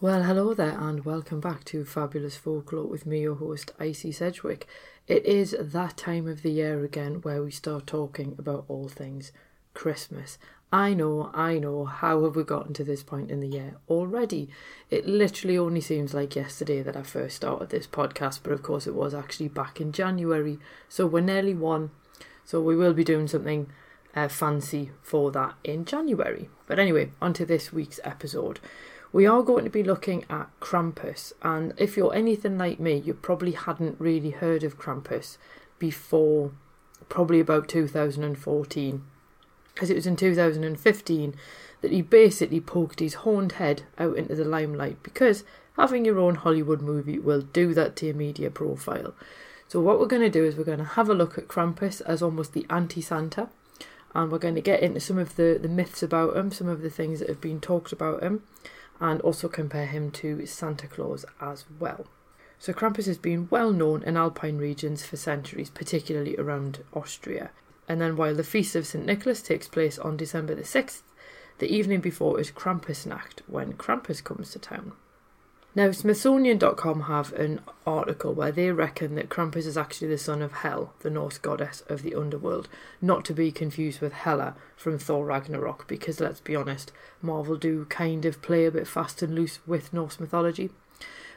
Well, hello there, and welcome back to Fabulous Folklore with me, your host, Icy Sedgwick. It is that time of the year again where we start talking about all things Christmas. I know, I know, how have we gotten to this point in the year already? It literally only seems like yesterday that I first started this podcast, but of course it was actually back in January, so we're nearly one. So we will be doing something uh, fancy for that in January. But anyway, on to this week's episode we are going to be looking at Krampus. And if you're anything like me, you probably hadn't really heard of Krampus before probably about 2014. Because it was in 2015 that he basically poked his horned head out into the limelight. Because having your own Hollywood movie will do that to your media profile. So, what we're going to do is we're going to have a look at Krampus as almost the anti Santa. And we're going to get into some of the, the myths about him, some of the things that have been talked about him and also compare him to Santa Claus as well. So Krampus has been well known in alpine regions for centuries, particularly around Austria. And then while the feast of St Nicholas takes place on December the 6th, the evening before is Krampusnacht, when Krampus comes to town. Now, Smithsonian.com have an article where they reckon that Krampus is actually the son of Hel, the Norse goddess of the underworld, not to be confused with Hela from Thor Ragnarok, because let's be honest, Marvel do kind of play a bit fast and loose with Norse mythology.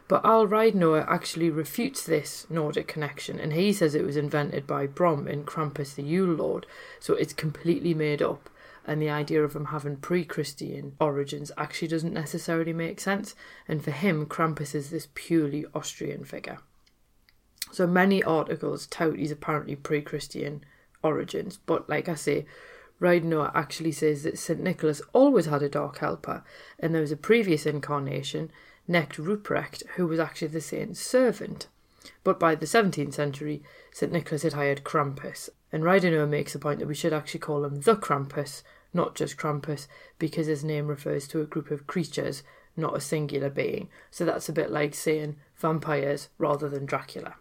But Al Ridenour actually refutes this Nordic connection, and he says it was invented by Brom in Krampus the Yule Lord, so it's completely made up and the idea of him having pre Christian origins actually doesn't necessarily make sense. And for him, Krampus is this purely Austrian figure. So many articles tout his apparently pre Christian origins, but like I say, Ridenour actually says that St. Nicholas always had a dark helper, and there was a previous incarnation, Knecht Ruprecht, who was actually the saint's servant. But by the 17th century, St. Nicholas had hired Krampus, and Ridenour makes the point that we should actually call him the Krampus, not just Krampus, because his name refers to a group of creatures, not a singular being. So that's a bit like saying vampires rather than Dracula.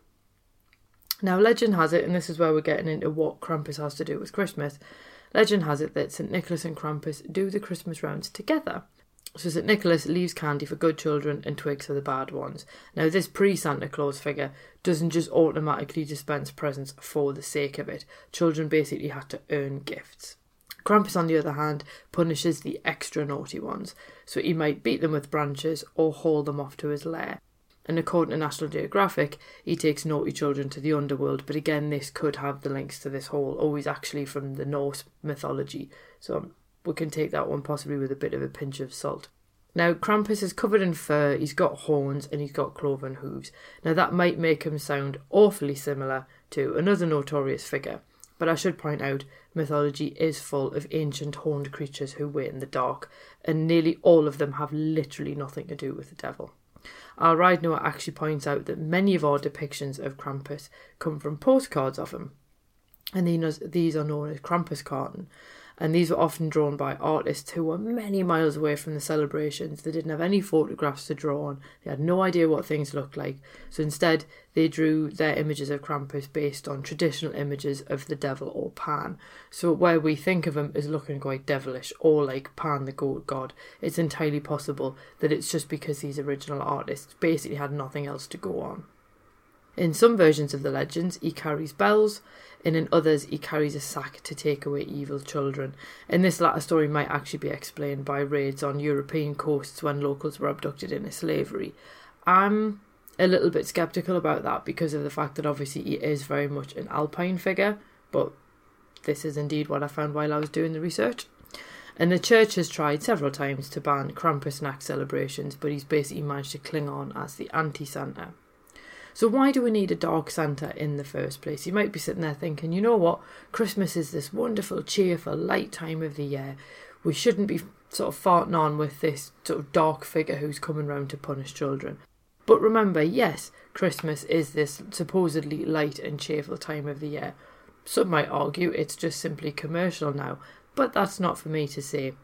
Now, legend has it, and this is where we're getting into what Krampus has to do with Christmas. Legend has it that St. Nicholas and Krampus do the Christmas rounds together. So St. Nicholas leaves candy for good children and twigs for the bad ones. Now, this pre Santa Claus figure doesn't just automatically dispense presents for the sake of it. Children basically had to earn gifts. Krampus, on the other hand, punishes the extra naughty ones, so he might beat them with branches or haul them off to his lair. And according to National Geographic, he takes naughty children to the underworld, but again, this could have the links to this whole, always actually from the Norse mythology, so we can take that one possibly with a bit of a pinch of salt. Now, Krampus is covered in fur, he's got horns, and he's got cloven hooves. Now, that might make him sound awfully similar to another notorious figure, but I should point out mythology is full of ancient horned creatures who wait in the dark, and nearly all of them have literally nothing to do with the devil. Al Ridenour actually points out that many of our depictions of Krampus come from postcards of him, and these are known as Krampuskarten, and these were often drawn by artists who were many miles away from the celebrations. They didn't have any photographs to draw on, they had no idea what things looked like, so instead they drew their images of Krampus based on traditional images of the devil or Pan. So, where we think of him as looking quite devilish or like Pan the goat god, it's entirely possible that it's just because these original artists basically had nothing else to go on. In some versions of the legends, he carries bells, and in others, he carries a sack to take away evil children. And this latter story might actually be explained by raids on European coasts when locals were abducted into slavery. I'm a little bit skeptical about that because of the fact that obviously he is very much an alpine figure, but this is indeed what I found while I was doing the research. And the church has tried several times to ban Krampusnacht celebrations, but he's basically managed to cling on as the anti Santa. So, why do we need a dark Santa in the first place? You might be sitting there thinking, you know what? Christmas is this wonderful, cheerful, light time of the year. We shouldn't be sort of farting on with this sort of dark figure who's coming round to punish children. But remember, yes, Christmas is this supposedly light and cheerful time of the year. Some might argue it's just simply commercial now, but that's not for me to say.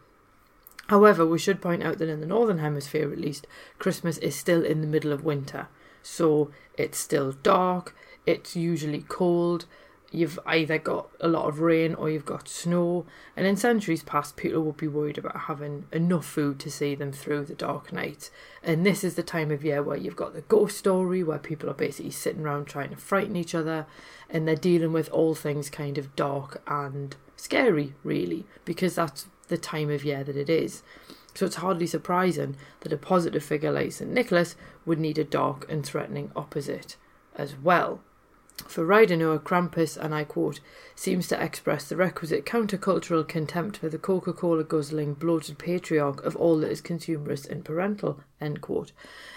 However, we should point out that in the Northern Hemisphere at least, Christmas is still in the middle of winter. So it's still dark, it's usually cold, you've either got a lot of rain or you've got snow. And in centuries past, people would be worried about having enough food to see them through the dark nights. And this is the time of year where you've got the ghost story, where people are basically sitting around trying to frighten each other, and they're dealing with all things kind of dark and scary, really, because that's the time of year that it is. So it's hardly surprising that a positive figure like St. Nicholas would need a dark and threatening opposite as well. For Ridenour, Krampus, and I quote, seems to express the requisite countercultural contempt for the Coca Cola guzzling, bloated patriarch of all that is consumerist and parental, end quote.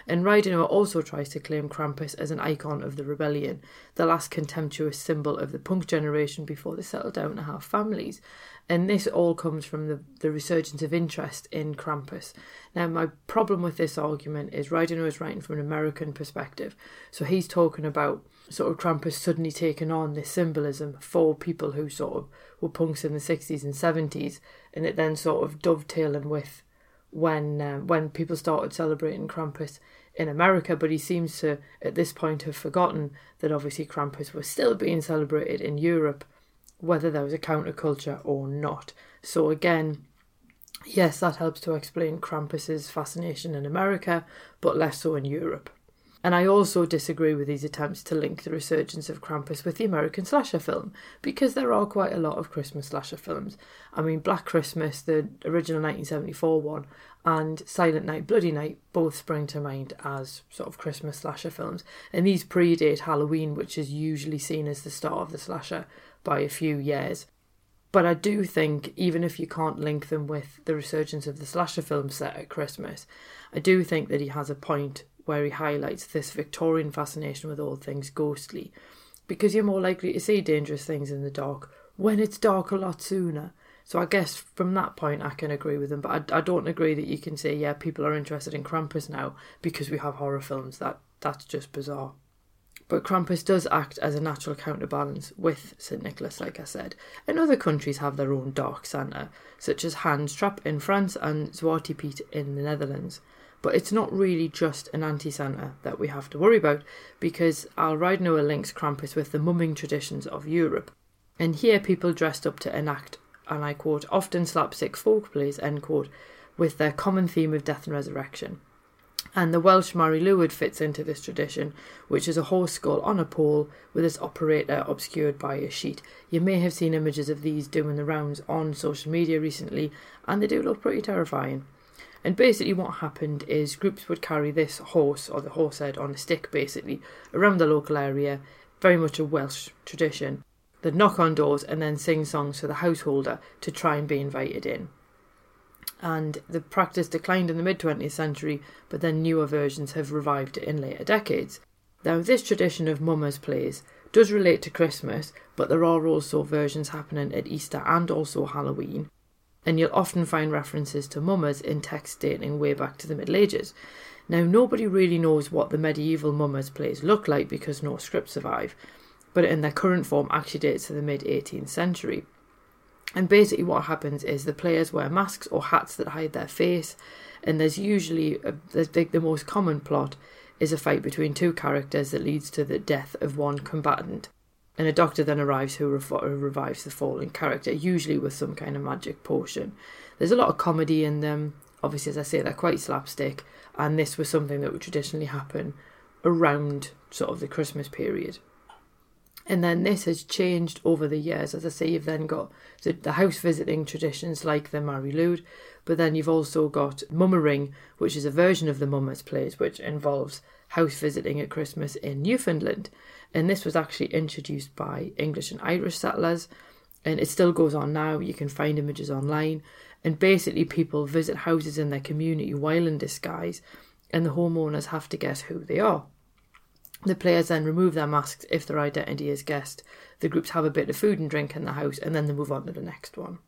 And Ridenour also tries to claim Krampus as an icon of the rebellion, the last contemptuous symbol of the punk generation before they settled down to have families. And this all comes from the, the resurgence of interest in Krampus. Now, my problem with this argument is Ridenour is writing from an American perspective. So he's talking about sort of Krampus suddenly taken on this symbolism for people who sort of were punks in the 60s and 70s, and it then sort of dovetailing with when um, when people started celebrating Krampus in America, but he seems to at this point have forgotten that obviously Krampus was still being celebrated in Europe, whether there was a counterculture or not. So again, yes, that helps to explain Krampus's fascination in America, but less so in Europe. And I also disagree with these attempts to link the resurgence of Krampus with the American slasher film, because there are quite a lot of Christmas slasher films. I mean, Black Christmas, the original 1974 one, and Silent Night, Bloody Night both spring to mind as sort of Christmas slasher films. And these predate Halloween, which is usually seen as the start of the slasher, by a few years. But I do think, even if you can't link them with the resurgence of the slasher film set at Christmas, I do think that he has a point where he highlights this Victorian fascination with all things ghostly, because you're more likely to see dangerous things in the dark when it's dark a lot sooner. So I guess from that point I can agree with him, but I, I don't agree that you can say yeah people are interested in Krampus now because we have horror films. That that's just bizarre. But Krampus does act as a natural counterbalance with St. Nicholas, like I said. And other countries have their own dark Santa, such as Hans Trapp in France and Zwarte Piet in the Netherlands. But it's not really just an anti Santa that we have to worry about, because Al Noah links Krampus with the mumming traditions of Europe. And here people dressed up to enact, and I quote, often slapstick folk plays, end quote, with their common theme of death and resurrection. And the Welsh Mari Lwyd fits into this tradition, which is a horse skull on a pole with its operator obscured by a sheet. You may have seen images of these doing the rounds on social media recently, and they do look pretty terrifying. And basically, what happened is groups would carry this horse or the horse head on a stick, basically, around the local area, very much a Welsh tradition. They'd knock on doors and then sing songs to the householder to try and be invited in. And the practice declined in the mid 20th century, but then newer versions have revived it in later decades. Now, this tradition of mummers plays does relate to Christmas, but there are also versions happening at Easter and also Halloween and you'll often find references to mummers in texts dating way back to the Middle Ages. Now, nobody really knows what the medieval mummers plays look like because no scripts survive, but in their current form actually dates to the mid 18th century. And basically, what happens is the players wear masks or hats that hide their face, and there's usually uh, a, the, the most common plot is a fight between two characters that leads to the death of one combatant and a doctor then arrives who revives the fallen character, usually with some kind of magic potion. There's a lot of comedy in them. Obviously, as I say, they're quite slapstick, and this was something that would traditionally happen around sort of the Christmas period. And then this has changed over the years. As I say, you've then got the, the house visiting traditions like the Mari Lwyd, but then you've also got Mummering, which is a version of the Mummers plays, which involves house visiting at Christmas in Newfoundland and this was actually introduced by English and Irish settlers, and it still goes on now. You can find images online, and basically, people visit houses in their community while in disguise, and the homeowners have to guess who they are. The players then remove their masks if their identity is guessed. The groups have a bit of food and drink in the house, and then they move on to the next one.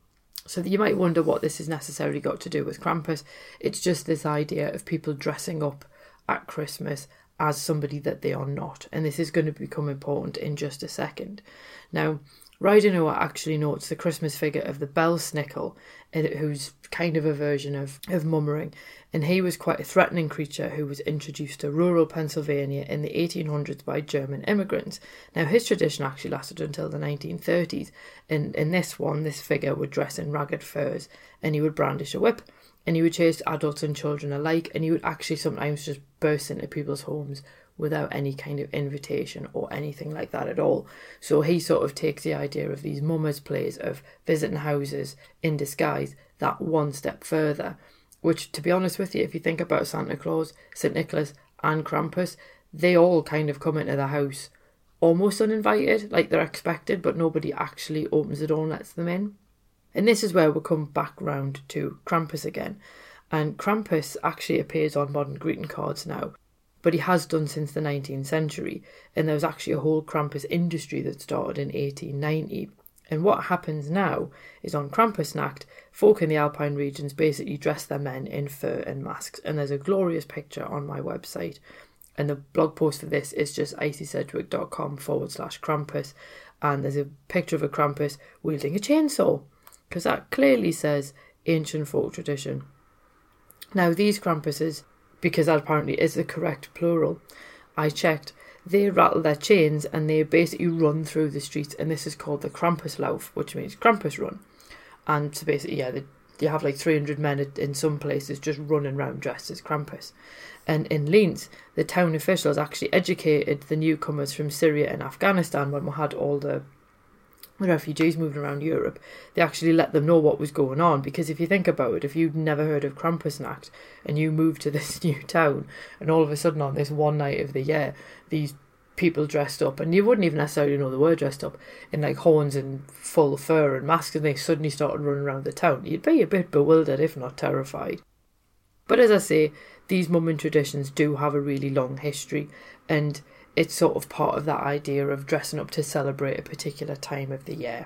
So you might wonder what this has necessarily got to do with Krampus. It's just this idea of people dressing up at Christmas as somebody that they are not. And this is going to become important in just a second. Now, Noah actually notes the Christmas figure of the Belsnickel, who's kind of a version of, of Mummering, and he was quite a threatening creature who was introduced to rural Pennsylvania in the 1800s by German immigrants. Now, his tradition actually lasted until the 1930s, and in this one, this figure would dress in ragged furs and he would brandish a whip and he would chase adults and children alike, and he would actually sometimes just burst into people's homes without any kind of invitation or anything like that at all. So he sort of takes the idea of these mummers plays of visiting houses in disguise that one step further. Which, to be honest with you, if you think about Santa Claus, St. Nicholas, and Krampus, they all kind of come into the house almost uninvited, like they're expected, but nobody actually opens the door and lets them in. And this is where we come back round to Krampus again. And Krampus actually appears on modern greeting cards now, but he has done since the 19th century. And there was actually a whole Krampus industry that started in 1890. And what happens now is on Krampusnacht, folk in the Alpine regions basically dress their men in fur and masks. And there's a glorious picture on my website. And the blog post for this is just icysedgwick.com forward slash Krampus. And there's a picture of a Krampus wielding a chainsaw because that clearly says ancient folk tradition. Now, these Krampuses, because that apparently is the correct plural, I checked, they rattle their chains and they basically run through the streets, and this is called the Krampuslauf, which means Krampus run. And so basically, yeah, they, you have like 300 men in some places just running around dressed as Krampus. And in Linz, the town officials actually educated the newcomers from Syria and Afghanistan when we had all the refugees moving around Europe, they actually let them know what was going on. Because if you think about it, if you'd never heard of Krampusnacht and you moved to this new town, and all of a sudden on this one night of the year, these people dressed up, and you wouldn't even necessarily know they were dressed up in like horns and full fur and masks, and they suddenly started running around the town, you'd be a bit bewildered, if not terrified. But as I say, these mumming traditions do have a really long history, and it's sort of part of that idea of dressing up to celebrate a particular time of the year.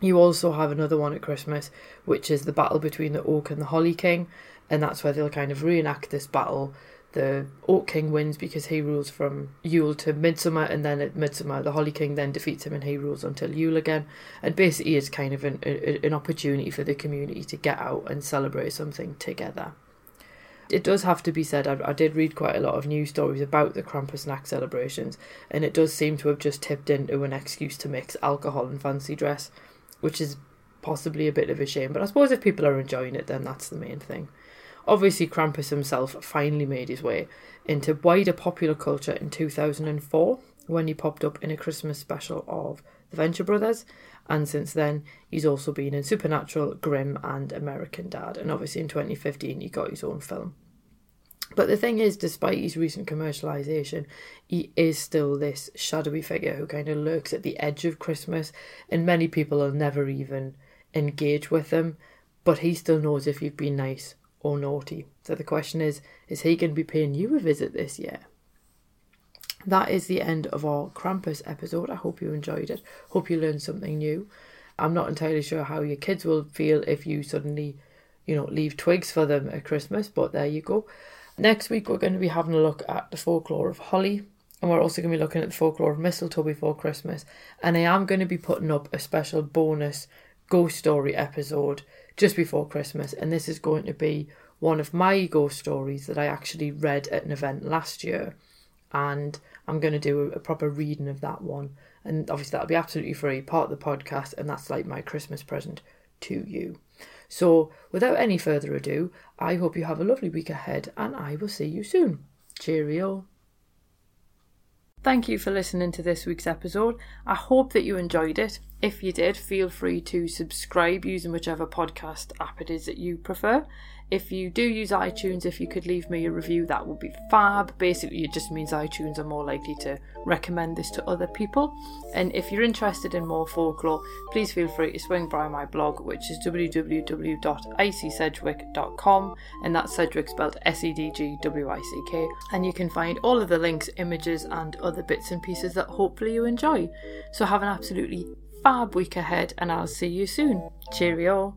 You also have another one at Christmas, which is the battle between the Oak and the Holly King, and that's where they'll kind of reenact this battle. The Oak King wins because he rules from Yule to Midsummer, and then at Midsummer, the Holly King then defeats him and he rules until Yule again. And basically, it's kind of an, an opportunity for the community to get out and celebrate something together it does have to be said, I, I, did read quite a lot of news stories about the Krampusnacht celebrations, and it does seem to have just tipped into an excuse to mix alcohol and fancy dress, which is possibly a bit of a shame. But I suppose if people are enjoying it, then that's the main thing. Obviously, Krampus himself finally made his way into wider popular culture in 2004 when he popped up in a Christmas special of the Venture Brothers, and since then he's also been in Supernatural, Grimm, and American Dad, and obviously in 2015 he got his own film. But the thing is, despite his recent commercialisation, he is still this shadowy figure who kind of lurks at the edge of Christmas, and many people will never even engage with him, but he still knows if you've been nice or naughty. So the question is, is he going to be paying you a visit this year? That is the end of our Krampus episode. I hope you enjoyed it. Hope you learned something new. I'm not entirely sure how your kids will feel if you suddenly, you know, leave twigs for them at Christmas, but there you go. Next week, we're going to be having a look at the folklore of holly, and we're also going to be looking at the folklore of mistletoe before Christmas. And I am going to be putting up a special bonus ghost story episode just before Christmas, and this is going to be one of my ghost stories that I actually read at an event last year. And I'm going to do a, proper reading of that one. And obviously, that'll be absolutely free, part of the podcast, and that's like my Christmas present to you. So, without any further ado, I hope you have a lovely week ahead, and I will see you soon. Cheerio. Thank you for listening to this week's episode. I hope that you enjoyed it. If you did, feel free to subscribe using whichever podcast app it is that you prefer. If you do use iTunes, if you could leave me a review, that would be fab. Basically, it just means iTunes are more likely to recommend this to other people. And if you're interested in more folklore, please feel free to swing by my blog, which is www.icysedgwick.com, and that's Sedgwick spelled S E D G W I C K. And you can find all of the links, images, and other bits and pieces that hopefully you enjoy. So have an absolutely fab week ahead, and I'll see you soon. Cheerio.